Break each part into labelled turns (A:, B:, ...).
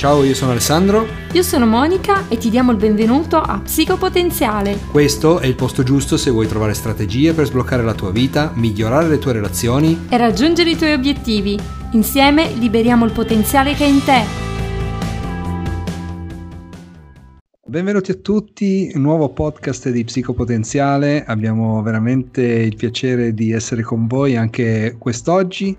A: Ciao, io sono Alessandro.
B: Io sono Monica e ti diamo il benvenuto a Psicopotenziale.
A: Questo è il posto giusto se vuoi trovare strategie per sbloccare la tua vita, migliorare le tue relazioni
B: e raggiungere i tuoi obiettivi. Insieme liberiamo il potenziale che è in te.
A: Benvenuti a tutti, nuovo podcast di Psicopotenziale. Abbiamo veramente il piacere di essere con voi anche quest'oggi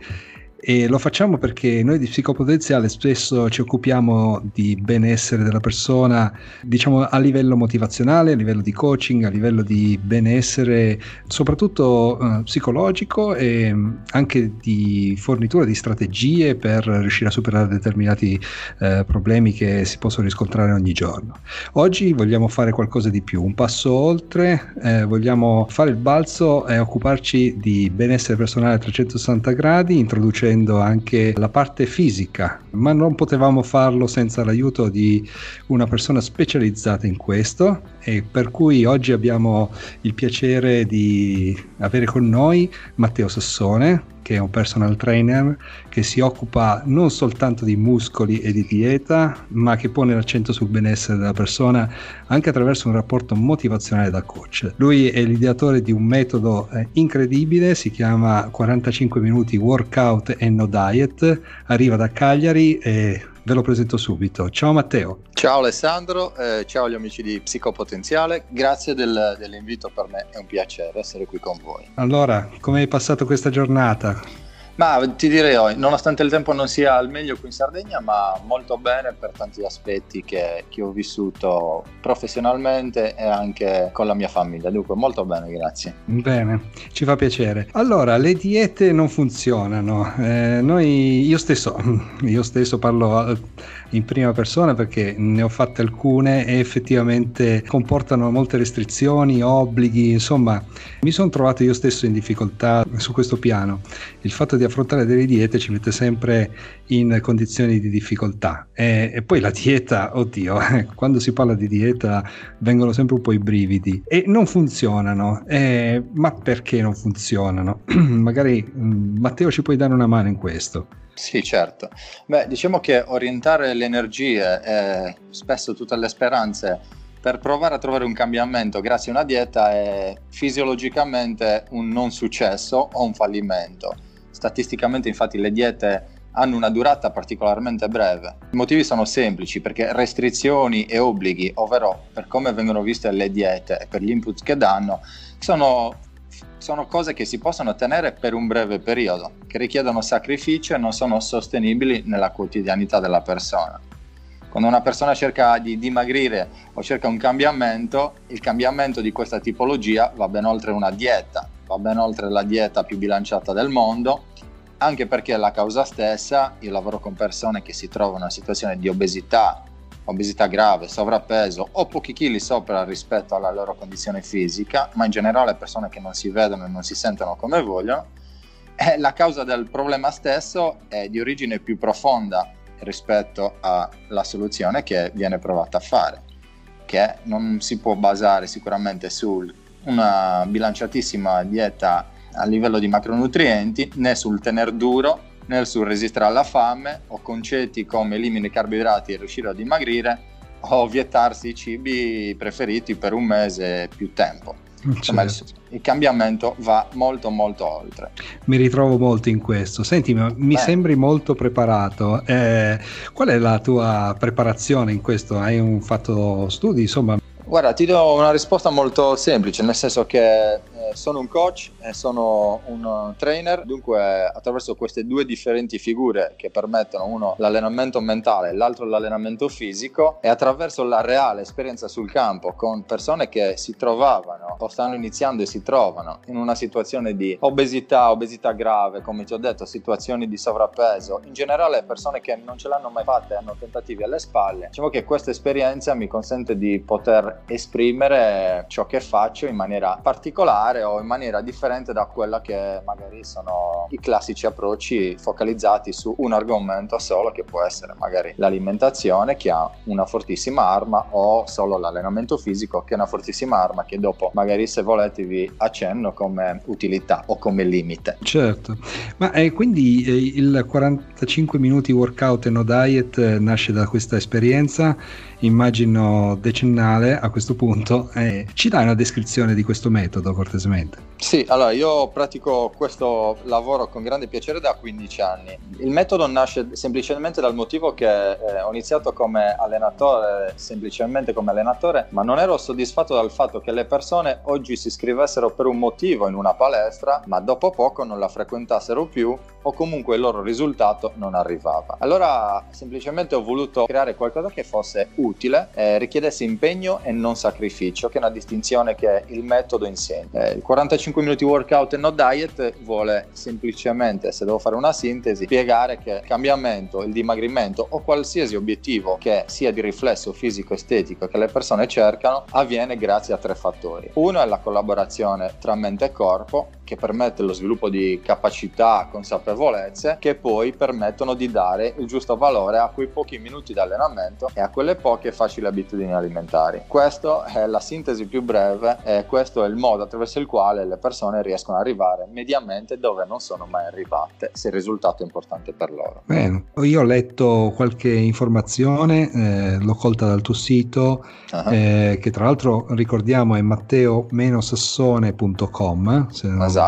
A: e lo facciamo perché noi di psicopotenziale spesso ci occupiamo di benessere della persona, diciamo a livello motivazionale, a livello di coaching, a livello di benessere soprattutto uh, psicologico e anche di fornitura di strategie per riuscire a superare determinati uh, problemi che si possono riscontrare ogni giorno. Oggi vogliamo fare qualcosa di più, un passo oltre, eh, vogliamo fare il balzo e occuparci di benessere personale a 360 gradi, introducendo facendo anche la parte fisica, ma non potevamo farlo senza l'aiuto di una persona specializzata in questo e per cui oggi abbiamo il piacere di avere con noi Matteo Sassone, che è un personal trainer che si occupa non soltanto di muscoli e di dieta, ma che pone l'accento sul benessere della persona anche attraverso un rapporto motivazionale da coach. Lui è l'ideatore di un metodo eh, incredibile, si chiama 45 minuti workout e no diet, arriva da Cagliari e ve lo presento subito. Ciao Matteo.
C: Ciao Alessandro, eh, ciao agli amici di Psicopotenziale, grazie del, dell'invito, per me è un piacere essere qui con voi.
A: Allora, come hai passato questa giornata?
C: Ma ti direi, nonostante il tempo non sia al meglio qui in Sardegna, ma molto bene per tanti aspetti che, che, ho vissuto professionalmente e anche con la mia famiglia. Dunque, molto bene, grazie.
A: Bene, ci fa piacere. Allora, le diete non funzionano. Eh, noi, io stesso, io stesso parlo in prima persona perché ne ho fatte alcune e effettivamente comportano molte restrizioni, obblighi, insomma, mi sono trovato io stesso in difficoltà su questo piano. Il fatto di affrontare delle diete ci mette sempre in condizioni di difficoltà e, e poi la dieta, oddio, quando si parla di dieta vengono sempre un po' i brividi e non funzionano. Eh, ma perché non funzionano? Magari mm, Matteo ci puoi dare una mano in questo.
C: Sì, certo. Beh, diciamo che orientare le energie e spesso tutte le speranze per provare a trovare un cambiamento grazie a una dieta è fisiologicamente un non successo o un fallimento. Statisticamente infatti le diete hanno una durata particolarmente breve. I motivi sono semplici perché restrizioni e obblighi, ovvero per come vengono viste le diete e per gli input che danno, sono sono cose che si possono ottenere per un breve periodo, che richiedono sacrificio e non sono sostenibili nella quotidianità della persona. Quando una persona cerca di dimagrire o cerca un cambiamento, il cambiamento di questa tipologia va ben oltre una dieta, va ben oltre la dieta più bilanciata del mondo, anche perché la causa stessa, io lavoro con persone che si trovano in una situazione di obesità, obesità grave, sovrappeso o pochi chili sopra rispetto alla loro condizione fisica, ma in generale persone che non si vedono e non si sentono come vogliono, e la causa del problema stesso è di origine più profonda rispetto alla soluzione che viene provata a fare, che non si può basare sicuramente su una bilanciatissima dieta a livello di macronutrienti né sul tener duro nel sul resistere alla fame o concetti come elimina i carboidrati e riuscire a dimagrire o vietarsi i cibi preferiti per un mese più tempo. Insomma, certo. il, il, cambiamento va molto molto oltre.
A: Mi ritrovo molto in questo. Senti, mi Beh. sembri molto preparato. Eh, qual è la tua preparazione in questo? Hai un fatto studi? Insomma,
C: Guarda, ti do una risposta molto semplice, nel senso che eh, sono un coach e sono un trainer, dunque attraverso queste due differenti figure che permettono uno l'allenamento mentale e l'altro l'allenamento fisico e attraverso la reale esperienza sul campo con persone che si trovavano o stanno iniziando e si trovano in una situazione di obesità, obesità grave, come ti ho detto, situazioni di sovrappeso, in generale persone che non ce l'hanno mai fatta e hanno tentativi alle spalle, diciamo che questa esperienza mi consente di poter esprimere ciò che faccio in maniera particolare o in maniera differente da quella che magari sono i classici approcci focalizzati su un argomento solo che può essere magari l'alimentazione che ha una fortissima arma o solo l'allenamento fisico che è una fortissima arma che dopo magari se volete vi accenno come utilità o come limite.
A: Certo, ma eh, quindi eh, il 45 minuti workout e no diet eh, nasce da questa esperienza immagino decennale a questo punto. Eh, ci dai una descrizione di questo metodo cortesemente?
C: Sì, allora io pratico questo lavoro con grande piacere da 15 anni. Il metodo nasce semplicemente dal motivo che eh, ho iniziato come allenatore, semplicemente come allenatore, ma non ero soddisfatto dal fatto che le persone oggi si iscrivessero per un motivo in una palestra, ma dopo poco non la frequentassero più o comunque il loro risultato non arrivava. Allora semplicemente ho voluto creare qualcosa che fosse utile, eh, richiedesse impegno e non sacrificio, che è una distinzione che il metodo insegna. Eh, il 45 minuti workout e no diet vuole semplicemente, se devo fare una sintesi, spiegare che il cambiamento, il dimagrimento o qualsiasi obiettivo che sia di riflesso fisico estetico che le persone cercano avviene grazie a tre fattori. Uno è la collaborazione tra mente e corpo che permette lo sviluppo di capacità, consapevolezze che poi permettono di dare il giusto valore a quei pochi minuti di allenamento e a quelle poche facili abitudini alimentari. Questa è la sintesi più breve e questo è il modo attraverso il quale le persone riescono ad arrivare mediamente dove non sono mai arrivate, se il risultato è importante per loro.
A: Bene, io ho letto qualche informazione, eh, l'ho colta dal tuo sito, uh-huh. eh, che tra l'altro ricordiamo è matteo-sassone.com, se non esatto,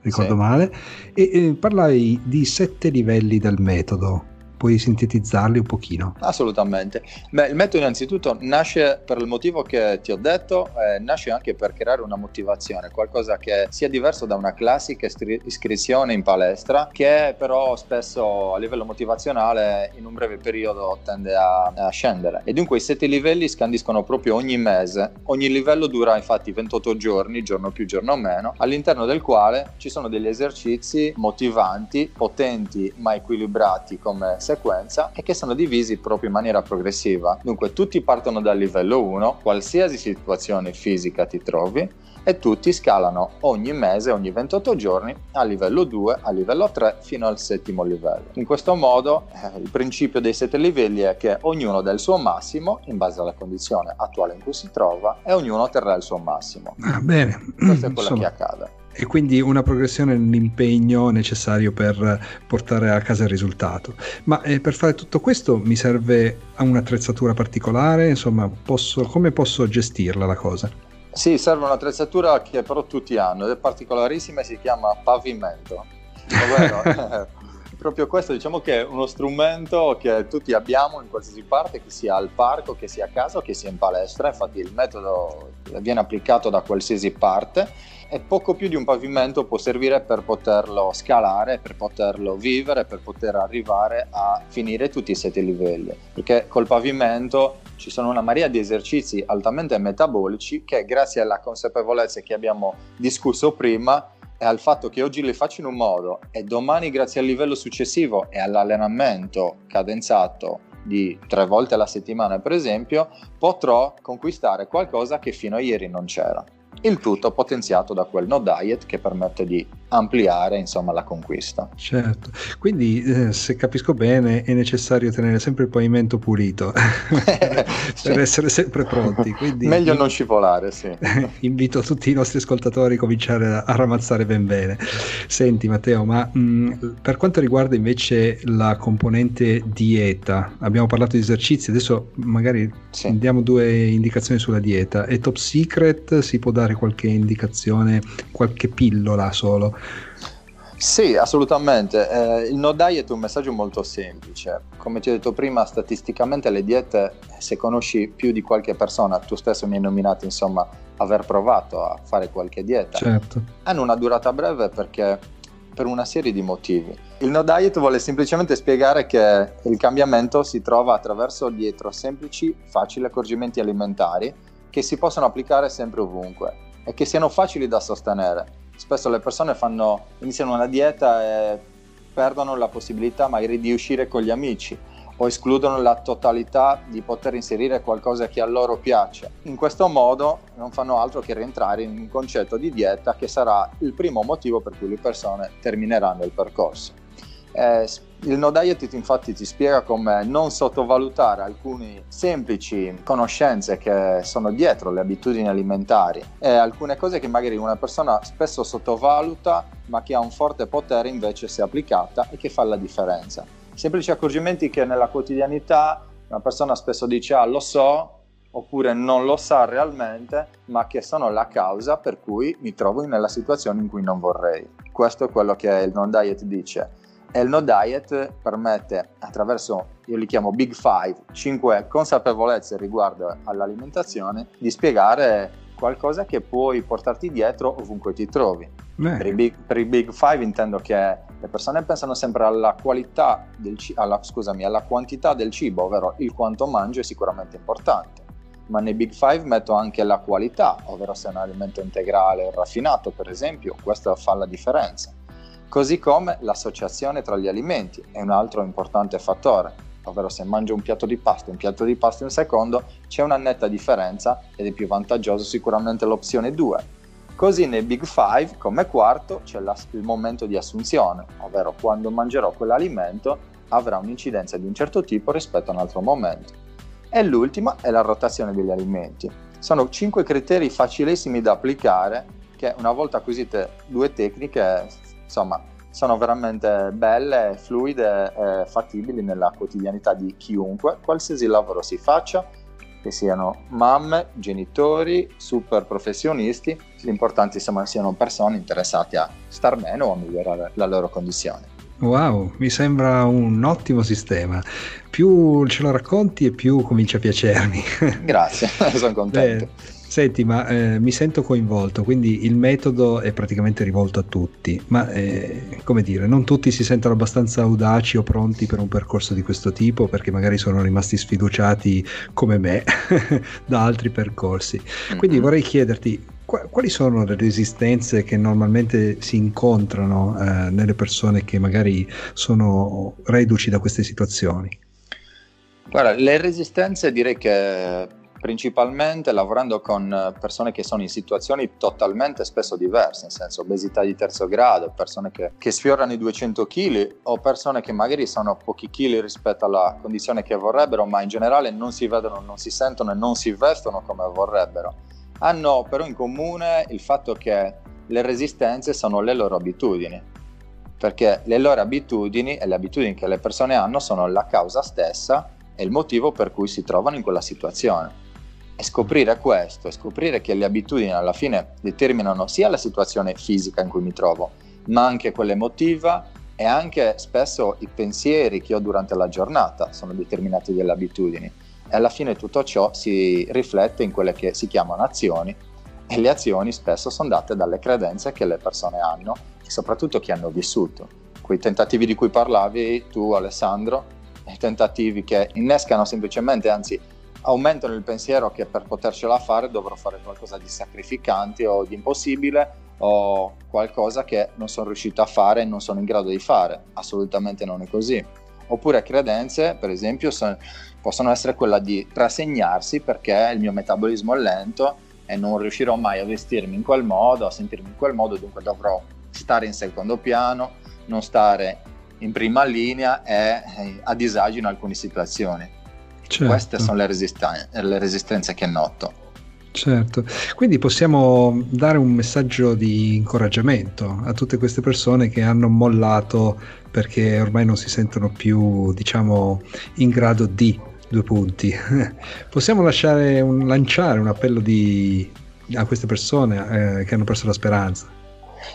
A: ricordo sì. male, e, e parlavi di sette livelli del metodo puoi sintetizzarli un pochino?
C: Assolutamente. Beh, il metodo innanzitutto nasce per il motivo che ti ho detto, eh, nasce anche per creare una motivazione, qualcosa che sia diverso da una classica iscrizione in palestra, che però spesso a livello motivazionale in un breve periodo tende a, a scendere. E dunque i sette livelli scandiscono proprio ogni mese, ogni livello dura infatti 28 giorni, giorno più, giorno meno, all'interno del quale ci sono degli esercizi motivanti, potenti ma equilibrati come sequenza e che sono divisi proprio in maniera progressiva. Dunque tutti partono dal livello 1, qualsiasi situazione fisica ti trovi, e tutti scalano ogni mese, ogni 28 giorni, a livello 2, a livello 3 fino al settimo livello. In questo modo eh, il principio dei sette livelli è che ognuno dà il suo massimo in base alla condizione attuale in cui si trova e ognuno terrà il suo massimo.
A: Ah, bene.
C: Questo è quello Insomma. che accade
A: e quindi una progressione nell'impegno necessario per portare a casa il risultato. Ma eh, per fare tutto questo mi serve un'attrezzatura particolare, insomma, posso, come posso gestirla la cosa?
C: Sì, serve un'attrezzatura che però tutti hanno ed è particolarissima e si chiama pavimento. Ovvero, proprio questo diciamo che è uno strumento che tutti abbiamo in qualsiasi parte, che sia al parco, che sia a casa che sia in palestra, infatti il metodo viene applicato da qualsiasi parte e poco più di un pavimento può servire per poterlo scalare, per poterlo vivere, per poter arrivare a finire tutti i sette livelli, perché col pavimento ci sono una marea di esercizi altamente metabolici che grazie alla consapevolezza che abbiamo discusso prima e al fatto che oggi le faccio in un modo e domani grazie al livello successivo e all'allenamento cadenzato di tre volte alla settimana per esempio potrò conquistare qualcosa che fino a ieri non c'era il tutto potenziato da quel no diet che permette di ampliare insomma la conquista.
A: Certo, quindi eh, se capisco bene è necessario tenere sempre il pavimento pulito per sì. essere sempre pronti. Quindi
C: Meglio non scivolare, sì.
A: invito tutti i nostri ascoltatori a cominciare a, a ramazzare ben bene. Senti Matteo, ma mh, mm, per quanto riguarda invece la componente dieta, abbiamo parlato di esercizi, adesso magari sì. diamo due indicazioni sulla dieta. È top secret? Si può dare qualche indicazione, qualche pillola solo?
C: Sì, assolutamente. Eh, il no diet è un messaggio molto semplice. Come ti ho detto prima, statisticamente le diete, se conosci più di qualche persona, tu stesso mi hai nominato, insomma, aver provato a fare qualche dieta,
A: certo.
C: hanno una durata breve perché per una serie di motivi. Il no diet vuole semplicemente spiegare che il cambiamento si trova attraverso dietro semplici, facili accorgimenti alimentari che si possono applicare sempre ovunque e che siano facili da sostenere spesso le persone fanno, iniziano una dieta e perdono la possibilità magari di uscire con gli amici o escludono la totalità di poter inserire qualcosa che a loro piace. In questo modo non fanno altro che rientrare in un concetto di dieta che sarà il primo motivo per cui le persone termineranno il percorso. Eh, il no diet infatti ti spiega come non sottovalutare alcune semplici conoscenze che sono dietro le abitudini alimentari e alcune cose che magari una persona spesso sottovaluta ma che ha un forte potere invece se applicata e che fa la differenza semplici accorgimenti che nella quotidianità una persona spesso dice ah lo so oppure non lo sa realmente, ma che sono la causa per cui mi trovo nella situazione in cui non vorrei. Questo è quello che il no diet dice. E il no diet permette attraverso, io li chiamo Big Five, 5 consapevolezze riguardo all'alimentazione, di spiegare qualcosa che puoi portarti dietro ovunque ti trovi. Per i, big, per i, big, Five intendo che le persone pensano sempre alla qualità del alla, scusami, alla quantità del cibo, ovvero il quanto mangio è sicuramente importante. Ma nei Big Five metto anche la qualità, ovvero se è un alimento integrale o raffinato, per esempio, questo fa la differenza. Così come l'associazione tra gli alimenti è un altro importante fattore, ovvero se mangio un piatto di pasta e un piatto di pasta in un secondo, c'è una netta differenza ed è più vantaggioso sicuramente l'opzione 2 Così nei Big Five, come quarto, c'è il momento di assunzione, ovvero quando mangerò quell'alimento avrà un'incidenza di un certo tipo rispetto a un altro momento. E l'ultima è la rotazione degli alimenti. Sono cinque criteri facilissimi da applicare che una volta acquisite due tecniche, insomma, sono veramente belle, fluide e fattibili nella quotidianità di chiunque, qualsiasi lavoro si faccia che siano mamme, genitori, super professionisti, l'importante insomma siano persone interessate a star bene o a migliorare la loro condizione.
A: Wow, mi sembra un ottimo sistema. Più ce lo racconti e più comincia a piacermi.
C: Grazie, sono contento. Beh,
A: Senti, ma eh, mi sento coinvolto, quindi il metodo è praticamente rivolto a tutti, ma eh, come dire, non tutti si sentono abbastanza audaci o pronti per un percorso di questo tipo perché magari sono rimasti sfiduciati come me da altri percorsi. Quindi mm-hmm. vorrei chiederti quali sono le resistenze che normalmente si incontrano eh, nelle persone che magari sono reduci da queste situazioni?
C: Guarda, le resistenze direi che principalmente lavorando con persone che sono in situazioni totalmente spesso diverse, nel senso obesità di terzo grado, persone che, che sfiorano i 200 kg o persone che magari sono pochi chili rispetto alla condizione che vorrebbero, ma in generale non si vedono, non si sentono e non si vestono come vorrebbero. Hanno però in comune il fatto che le resistenze sono le loro abitudini, perché le loro abitudini e le abitudini che le persone hanno sono la causa stessa e il motivo per cui si trovano in quella situazione. E scoprire questo, e scoprire che le abitudini alla fine determinano sia la situazione fisica in cui mi trovo, ma anche quella emotiva e anche spesso i pensieri che ho durante la giornata sono determinati dalle abitudini. E alla fine tutto ciò si riflette in quelle che si chiamano azioni e le azioni spesso sono date dalle credenze che le persone hanno e soprattutto che hanno vissuto. Quei tentativi di cui parlavi tu Alessandro, tentativi che innescano semplicemente, anzi aumentano il pensiero che per potercela fare dovrò fare qualcosa di sacrificante o di impossibile o qualcosa che non sono riuscito a fare e non sono in grado di fare. Assolutamente non è così. Oppure credenze, per esempio, sono, possono essere quella di rassegnarsi perché il mio metabolismo è lento e non riuscirò mai a vestirmi in quel modo, a sentirmi in quel modo, dunque dovrò stare in secondo piano, non stare in prima linea e eh, a disagio in alcune situazioni. Certo. Queste sono le, resisten- le resistenze che noto.
A: Certo, quindi possiamo dare un messaggio di incoraggiamento a tutte queste persone che hanno mollato perché ormai non si sentono più, diciamo, in grado di due punti. possiamo un, lanciare un appello di, a queste persone eh, che hanno perso la speranza.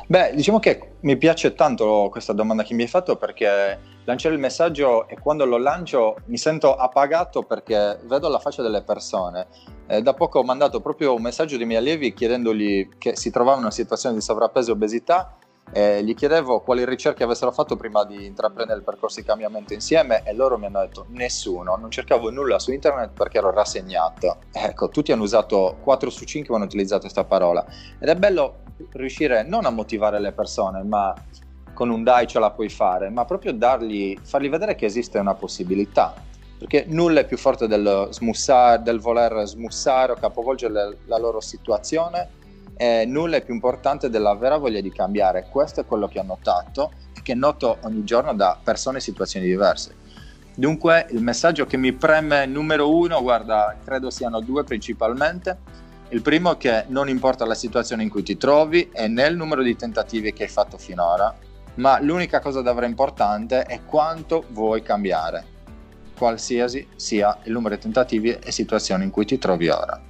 C: Beh, diciamo che mi piace tanto questa domanda che mi hai fatto perché lanciare il messaggio e quando lo lancio mi sento appagato perché vedo la faccia delle persone. Eh, da poco ho mandato proprio un messaggio ai miei allievi chiedendogli che si trovavano in una situazione di sovrappeso e obesità e gli chiedevo quali ricerche avessero fatto prima di intraprendere il percorso di cambiamento insieme e loro mi hanno detto nessuno, non cercavo nulla su internet perché ero rassegnato. Ecco, tutti hanno usato 4 su 5 hanno utilizzato questa parola ed è bello riuscire non a motivare le persone, ma con un dai ce la puoi fare, ma proprio dargli, fargli vedere che esiste una possibilità. perché nulla è più forte del, smussare, del voler smussare o capovolgere la loro situazione e nulla è più importante della vera voglia di cambiare. Questo è quello che ho notato e che noto ogni giorno da persone e situazioni diverse. Dunque il messaggio che mi preme numero uno, guarda, credo siano due principalmente. Il primo è che non importa la situazione in cui ti trovi e né il numero di tentativi che hai fatto finora, ma l'unica cosa davvero importante è quanto vuoi cambiare, qualsiasi sia il numero di tentativi e situazioni in cui ti trovi ora.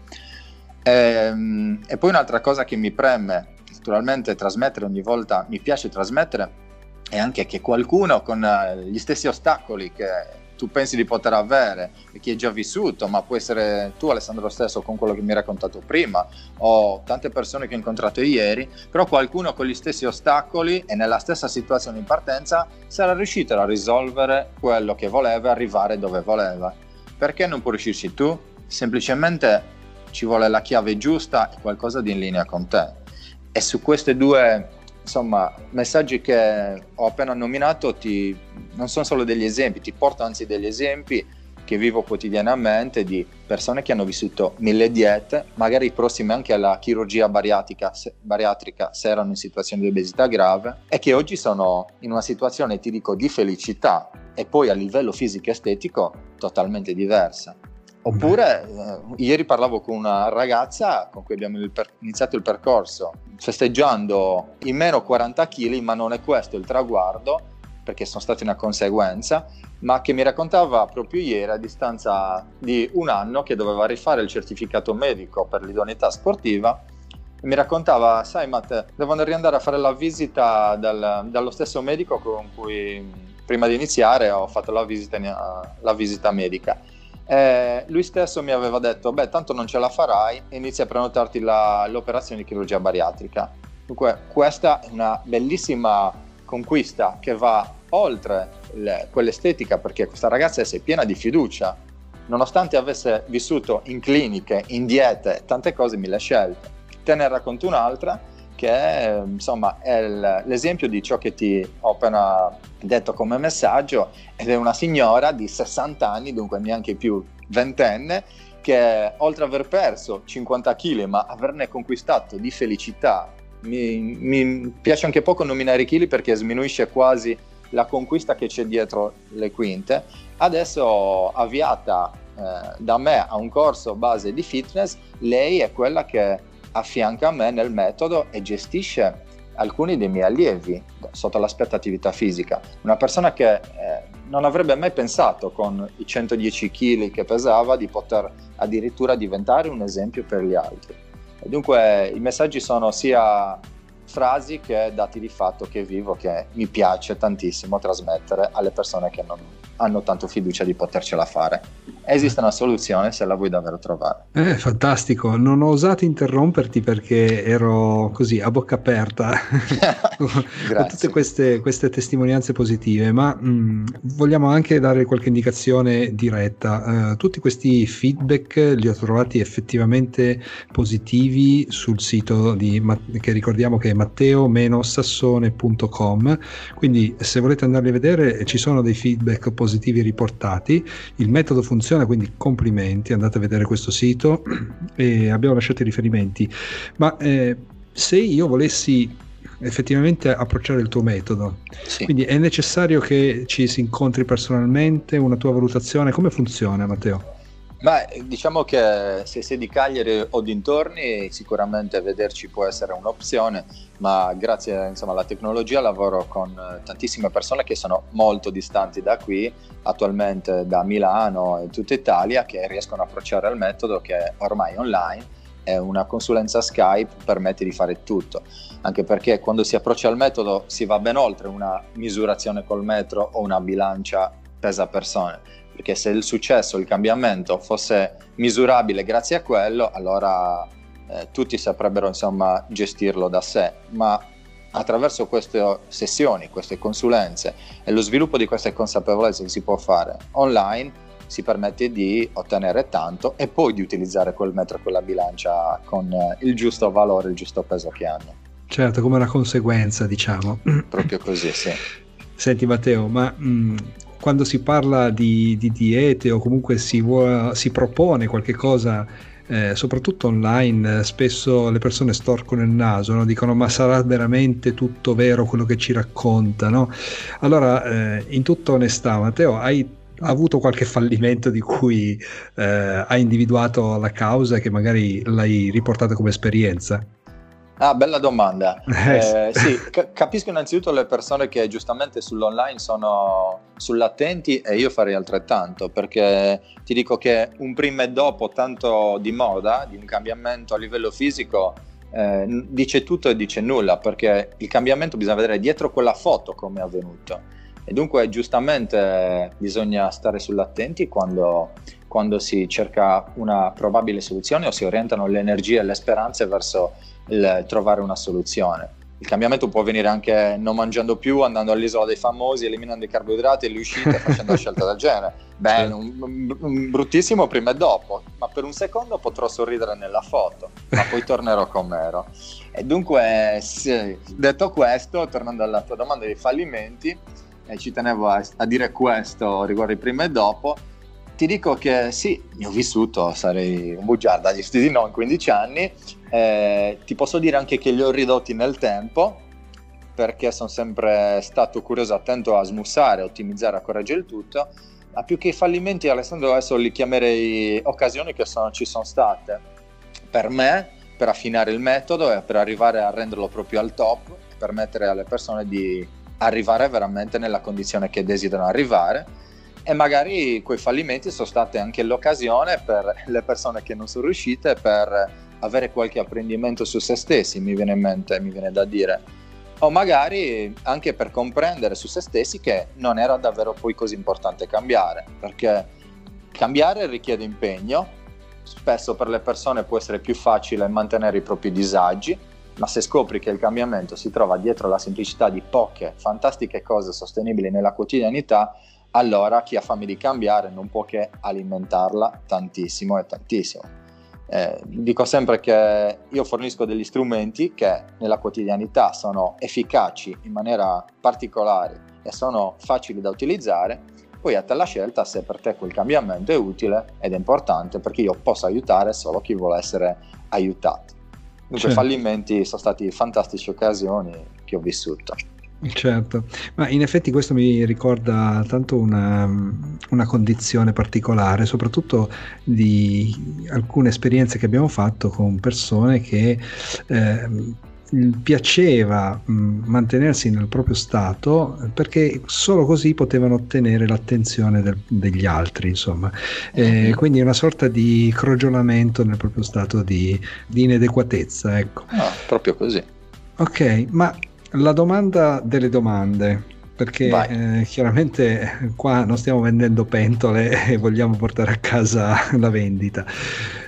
C: E, ehm, e poi un'altra cosa che mi preme naturalmente trasmettere ogni volta, mi piace trasmettere, e anche che qualcuno con eh, gli stessi ostacoli che tu pensi di poter avere chi è già vissuto, ma può essere tu Alessandro stesso con quello che mi hai raccontato prima o tante persone che ho incontrato ieri, però qualcuno con gli stessi ostacoli e nella stessa situazione in partenza sarà riuscito a risolvere quello che voleva e arrivare dove voleva. Perché non può riuscirci tu? Semplicemente ci vuole la chiave giusta e qualcosa di in linea con te. E su queste due insomma, messaggi che ho appena nominato ti, non sono solo degli esempi, ti porto anzi degli esempi che vivo quotidianamente di persone che hanno vissuto mille diete, magari prossime anche alla chirurgia bariatrica, se, bariatrica se erano in situazione di obesità grave e che oggi sono in una situazione, ti dico, di felicità e poi a livello fisico e estetico totalmente diversa. Oppure eh, ieri parlavo con una ragazza con cui abbiamo il per- iniziato il percorso festeggiando i meno 40 kg, ma non è questo il traguardo, perché sono stati una conseguenza, ma che mi raccontava proprio ieri a distanza di un anno che doveva rifare il certificato medico per l'idoneità sportiva. Mi raccontava, sai Matt, devo riandare a fare la visita dal, dallo stesso medico con cui prima di iniziare ho fatto la visita, la visita medica eh, lui stesso mi aveva detto, beh, tanto non ce la farai, inizia a prenotarti la, l'operazione di chirurgia bariatrica. Dunque, questa è una bellissima conquista che va oltre le, quell'estetica, perché questa ragazza è piena di fiducia. Nonostante avesse vissuto in cliniche, in diete, tante cose, mille scelte. Te ne racconto un'altra che insomma è l'esempio di ciò che ti ho appena detto come messaggio ed è una signora di 60 anni, dunque neanche più ventenne, che oltre ad aver perso 50 kg ma averne conquistato di felicità, mi, mi piace anche poco nominare i chili perché sminuisce quasi la conquista che c'è dietro le quinte, adesso avviata eh, da me a un corso base di fitness, lei è quella che affianca a me nel metodo e gestisce alcuni dei miei allievi sotto l'aspetto attività fisica. Una persona che eh, non avrebbe mai pensato con i 110 kg che pesava di poter addirittura diventare un esempio per gli altri. E dunque i messaggi sono sia frasi che dati di fatto che vivo, che mi piace tantissimo trasmettere alle persone che non hanno tanto fiducia di potercela fare. Esiste una soluzione se la vuoi davvero trovare.
A: Eh, fantastico, non ho osato interromperti perché ero così a bocca aperta con tutte queste, queste, testimonianze positive, ma mh, mm, vogliamo anche dare qualche indicazione diretta. Uh, tutti questi feedback li ho trovati effettivamente positivi sul sito di, che ricordiamo che è matteo-sassone.com, quindi se volete andarli a vedere ci sono dei feedback positivi riportati, il metodo funziona, quindi complimenti, andate a vedere questo sito e abbiamo lasciato i riferimenti, ma eh, se io volessi effettivamente approcciare il tuo metodo. Sì. Quindi è necessario che ci si incontri personalmente, una tua valutazione, come funziona Matteo?
C: Beh, diciamo che se sei di Cagliari o dintorni sicuramente vederci può essere un'opzione, ma grazie insomma, alla tecnologia lavoro con eh, tantissime persone che sono molto distanti da qui, attualmente da Milano e tutta Italia, che riescono a approcciare al metodo che ormai è online e una consulenza Skype permette di fare tutto, anche perché quando si approccia al metodo si va ben oltre una misurazione col metro o una bilancia pesa persone perché se il successo, il cambiamento fosse misurabile grazie a quello, allora eh, tutti saprebbero insomma gestirlo da sé, ma attraverso queste sessioni, queste consulenze e lo sviluppo di queste consapevolezze che si può fare online si permette di ottenere tanto e poi di utilizzare quel metro e quella bilancia con eh, il giusto valore, il giusto peso che hanno.
A: Certo, come una conseguenza, diciamo.
C: Proprio così, sì.
A: Senti Matteo, ma mh, quando si parla di, di diete o comunque si, vuole, si propone qualche cosa eh, soprattutto online, spesso le persone storcono il naso, no? dicono ma sarà veramente tutto vero quello che ci raccontano? Allora, eh, in tutta onestà, Matteo, hai avuto qualche fallimento di cui eh, hai individuato la causa che magari l'hai riportato come esperienza?
C: Ah, bella domanda. Eh, sì, c- capisco innanzitutto le persone che giustamente sull'online sono sull'attenti e io farei altrettanto perché ti dico che un prima e dopo tanto di moda, di un cambiamento a livello fisico, eh, dice tutto e dice nulla perché il cambiamento bisogna vedere dietro quella foto come è avvenuto e dunque giustamente bisogna stare sull'attenti quando, quando si cerca una probabile soluzione o si orientano le energie e le speranze verso il trovare una soluzione. Il cambiamento può avvenire anche non mangiando più, andando all'isola dei famosi, eliminando i carboidrati e le uscite, facendo una scelta del genere. Beh, un, un, bruttissimo prima e dopo, ma per un secondo potrò sorridere nella foto, ma poi tornerò come ero. E dunque, sì, detto questo, tornando alla tua domanda dei fallimenti, e ci tenevo a, a dire questo riguardo il prima e dopo, ti dico che sì, ne ho vissuto, sarei un bugiardo, agli studi no in 15 anni, eh, ti posso dire anche che li ho ridotti nel tempo, perché sono sempre stato curioso, attento a smussare, ottimizzare, a correggere il tutto, ma più che i fallimenti Alessandro adesso li chiamerei occasioni che sono, ci sono state. Per me, per affinare il metodo e per arrivare a renderlo proprio al top, permettere alle persone di arrivare veramente nella condizione che desiderano arrivare. E magari quei fallimenti sono state anche l'occasione per le persone che non sono riuscite per avere qualche apprendimento su se stessi, mi viene in mente, mi viene da dire, o magari anche per comprendere su se stessi che non era davvero poi così importante cambiare, perché cambiare richiede impegno, spesso per le persone può essere più facile mantenere i propri disagi, ma se scopri che il cambiamento si trova dietro la semplicità di poche fantastiche cose sostenibili nella quotidianità, allora chi ha fame di cambiare non può che alimentarla tantissimo e tantissimo. Eh, dico sempre che io fornisco degli strumenti che nella quotidianità sono efficaci in maniera particolare e sono facili da utilizzare, poi a te la scelta se per te quel cambiamento è utile ed è importante perché io posso aiutare solo chi vuole essere aiutato. Dunque, certo. fallimenti sono stati fantastiche occasioni che ho vissuto.
A: Certo, ma in effetti questo mi ricorda tanto una, una, condizione particolare, soprattutto di alcune esperienze che abbiamo fatto con persone che eh, piaceva mantenersi nel proprio stato perché solo così potevano ottenere l'attenzione del, degli altri, insomma. Eh, quindi una sorta di crogiolamento nel proprio stato di, di inadeguatezza, ecco.
C: Ah, proprio così.
A: Ok, ma la domanda delle domande, perché eh, chiaramente qua non stiamo vendendo pentole e vogliamo portare a casa la vendita.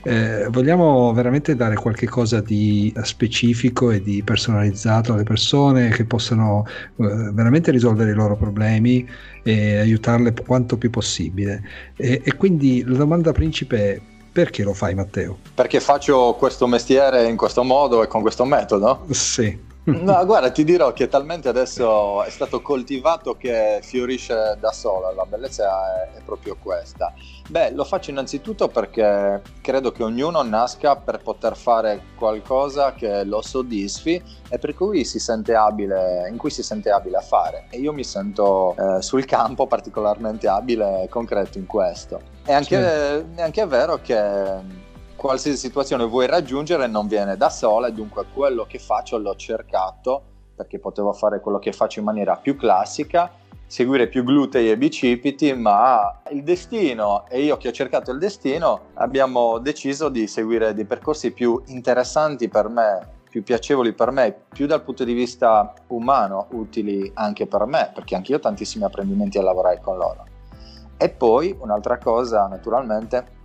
A: Eh, vogliamo veramente dare qualche cosa di specifico e di personalizzato alle persone che possano eh, veramente risolvere i loro problemi e aiutarle quanto più possibile. E, e quindi la domanda principe è perché lo fai Matteo?
C: Perché faccio questo mestiere in questo modo e con questo metodo?
A: Sì.
C: No, guarda, ti dirò che talmente adesso è stato coltivato che fiorisce da sola, la bellezza è, è, proprio questa. Beh, lo faccio innanzitutto perché credo che ognuno nasca per poter fare qualcosa che lo soddisfi e per cui si sente abile, in cui si sente abile a fare. E io mi sento eh, sul campo particolarmente abile e concreto in questo. E anche, sì. è anche vero che qualsiasi situazione vuoi raggiungere non viene da sola e dunque quello che faccio l'ho cercato perché potevo fare quello che faccio in maniera più classica, seguire più glutei e bicipiti, ma il destino e io che ho cercato il destino abbiamo deciso di seguire dei percorsi più interessanti per me, più piacevoli per me, più dal punto di vista umano utili anche per me, perché anche io ho tantissimi apprendimenti a lavorare con loro. E poi un'altra cosa, naturalmente,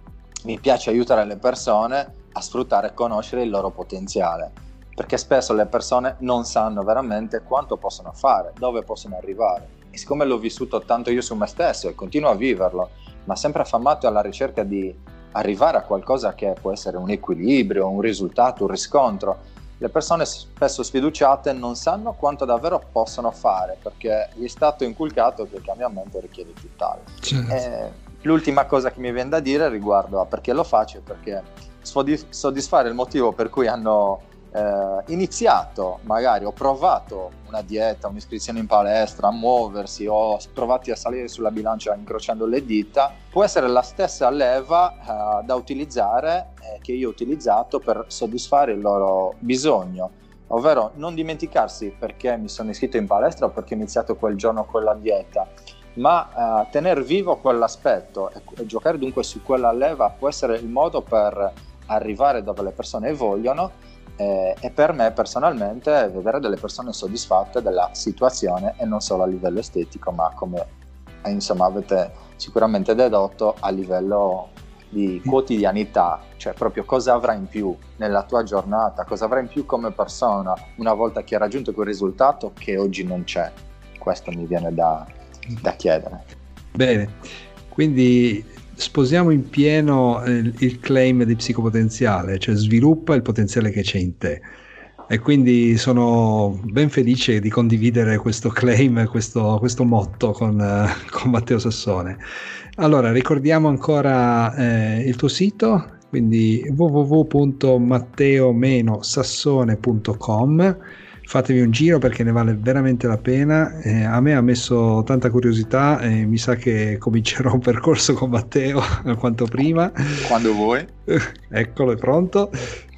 C: mi piace aiutare le persone a sfruttare e conoscere il loro potenziale, perché spesso le persone non sanno veramente quanto possono fare, dove possono arrivare. E siccome l'ho vissuto tanto io su me stesso e continuo a viverlo, ma sempre affamato alla ricerca di arrivare a qualcosa che può essere un equilibrio, un risultato, un riscontro, le persone spesso sfiduciate non sanno quanto davvero possono fare perché gli è stato inculcato che il cambiamento richiede tutt'altro. Certo. L'ultima cosa che mi viene da dire riguardo a perché lo faccio è perché soddisfare il motivo per cui hanno eh, iniziato magari ho provato una dieta, un'iscrizione in palestra, a muoversi o provati a salire sulla bilancia incrociando le dita, può essere la stessa leva eh, da utilizzare eh, che io ho utilizzato per soddisfare il loro bisogno. Ovvero non dimenticarsi perché mi sono iscritto in palestra o perché ho iniziato quel giorno quella dieta, ma eh, tenere vivo quell'aspetto e, e giocare dunque su quella leva può essere il modo per arrivare dove le persone vogliono eh, e per me personalmente vedere delle persone soddisfatte della situazione e non solo a livello estetico ma come eh, insomma avete sicuramente dedotto a livello di quotidianità, cioè proprio cosa avrai in più nella tua giornata, cosa avrai in più come persona una volta che hai raggiunto quel risultato che oggi non c'è. Questo mi viene da, da chiedere.
A: Bene, quindi sposiamo in pieno il, il, claim di psicopotenziale, cioè sviluppa il potenziale che c'è in te. E quindi sono ben felice di condividere questo claim, questo, questo motto con, con, Matteo Sassone. Allora, ricordiamo ancora eh, il tuo sito, quindi www.matteo-sassone.com fatevi un giro perché ne vale veramente la pena. Eh, a me ha messo tanta curiosità e mi sa che comincerò un percorso con Matteo quanto prima.
C: Quando vuoi.
A: Eccolo, è pronto.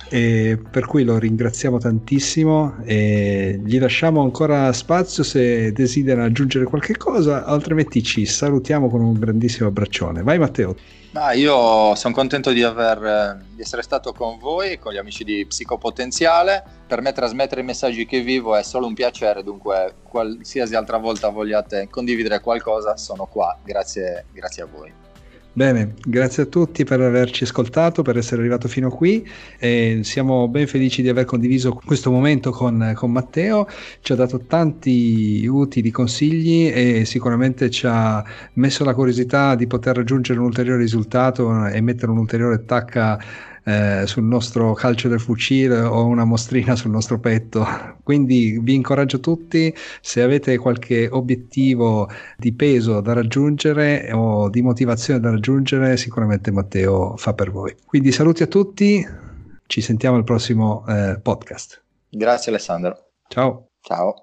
A: E per cui lo ringraziamo tantissimo e gli lasciamo ancora spazio se desidera aggiungere qualche cosa, altrimenti ci salutiamo con un grandissimo abbraccione. Vai Matteo.
C: Ah, io sono contento di, aver, di, essere stato con voi, con gli amici di Psicopotenziale. Per me trasmettere i messaggi che vivo è solo un piacere, dunque qualsiasi altra volta vogliate condividere qualcosa, sono qua. Grazie, grazie a voi.
A: Bene, grazie a tutti per averci ascoltato, per essere arrivato fino qui. E siamo ben felici di aver condiviso questo momento con, con, Matteo. Ci ha dato tanti utili consigli e sicuramente ci ha messo la curiosità di poter raggiungere un ulteriore risultato e mettere un'ulteriore tacca eh, sul nostro calcio del fucile o una mostrina sul nostro petto. Quindi vi incoraggio tutti, se avete qualche obiettivo di peso da raggiungere o di motivazione da raggiungere, sicuramente Matteo fa per voi. Quindi saluti a tutti, ci sentiamo al prossimo eh, podcast.
C: Grazie Alessandro.
A: Ciao.
C: Ciao.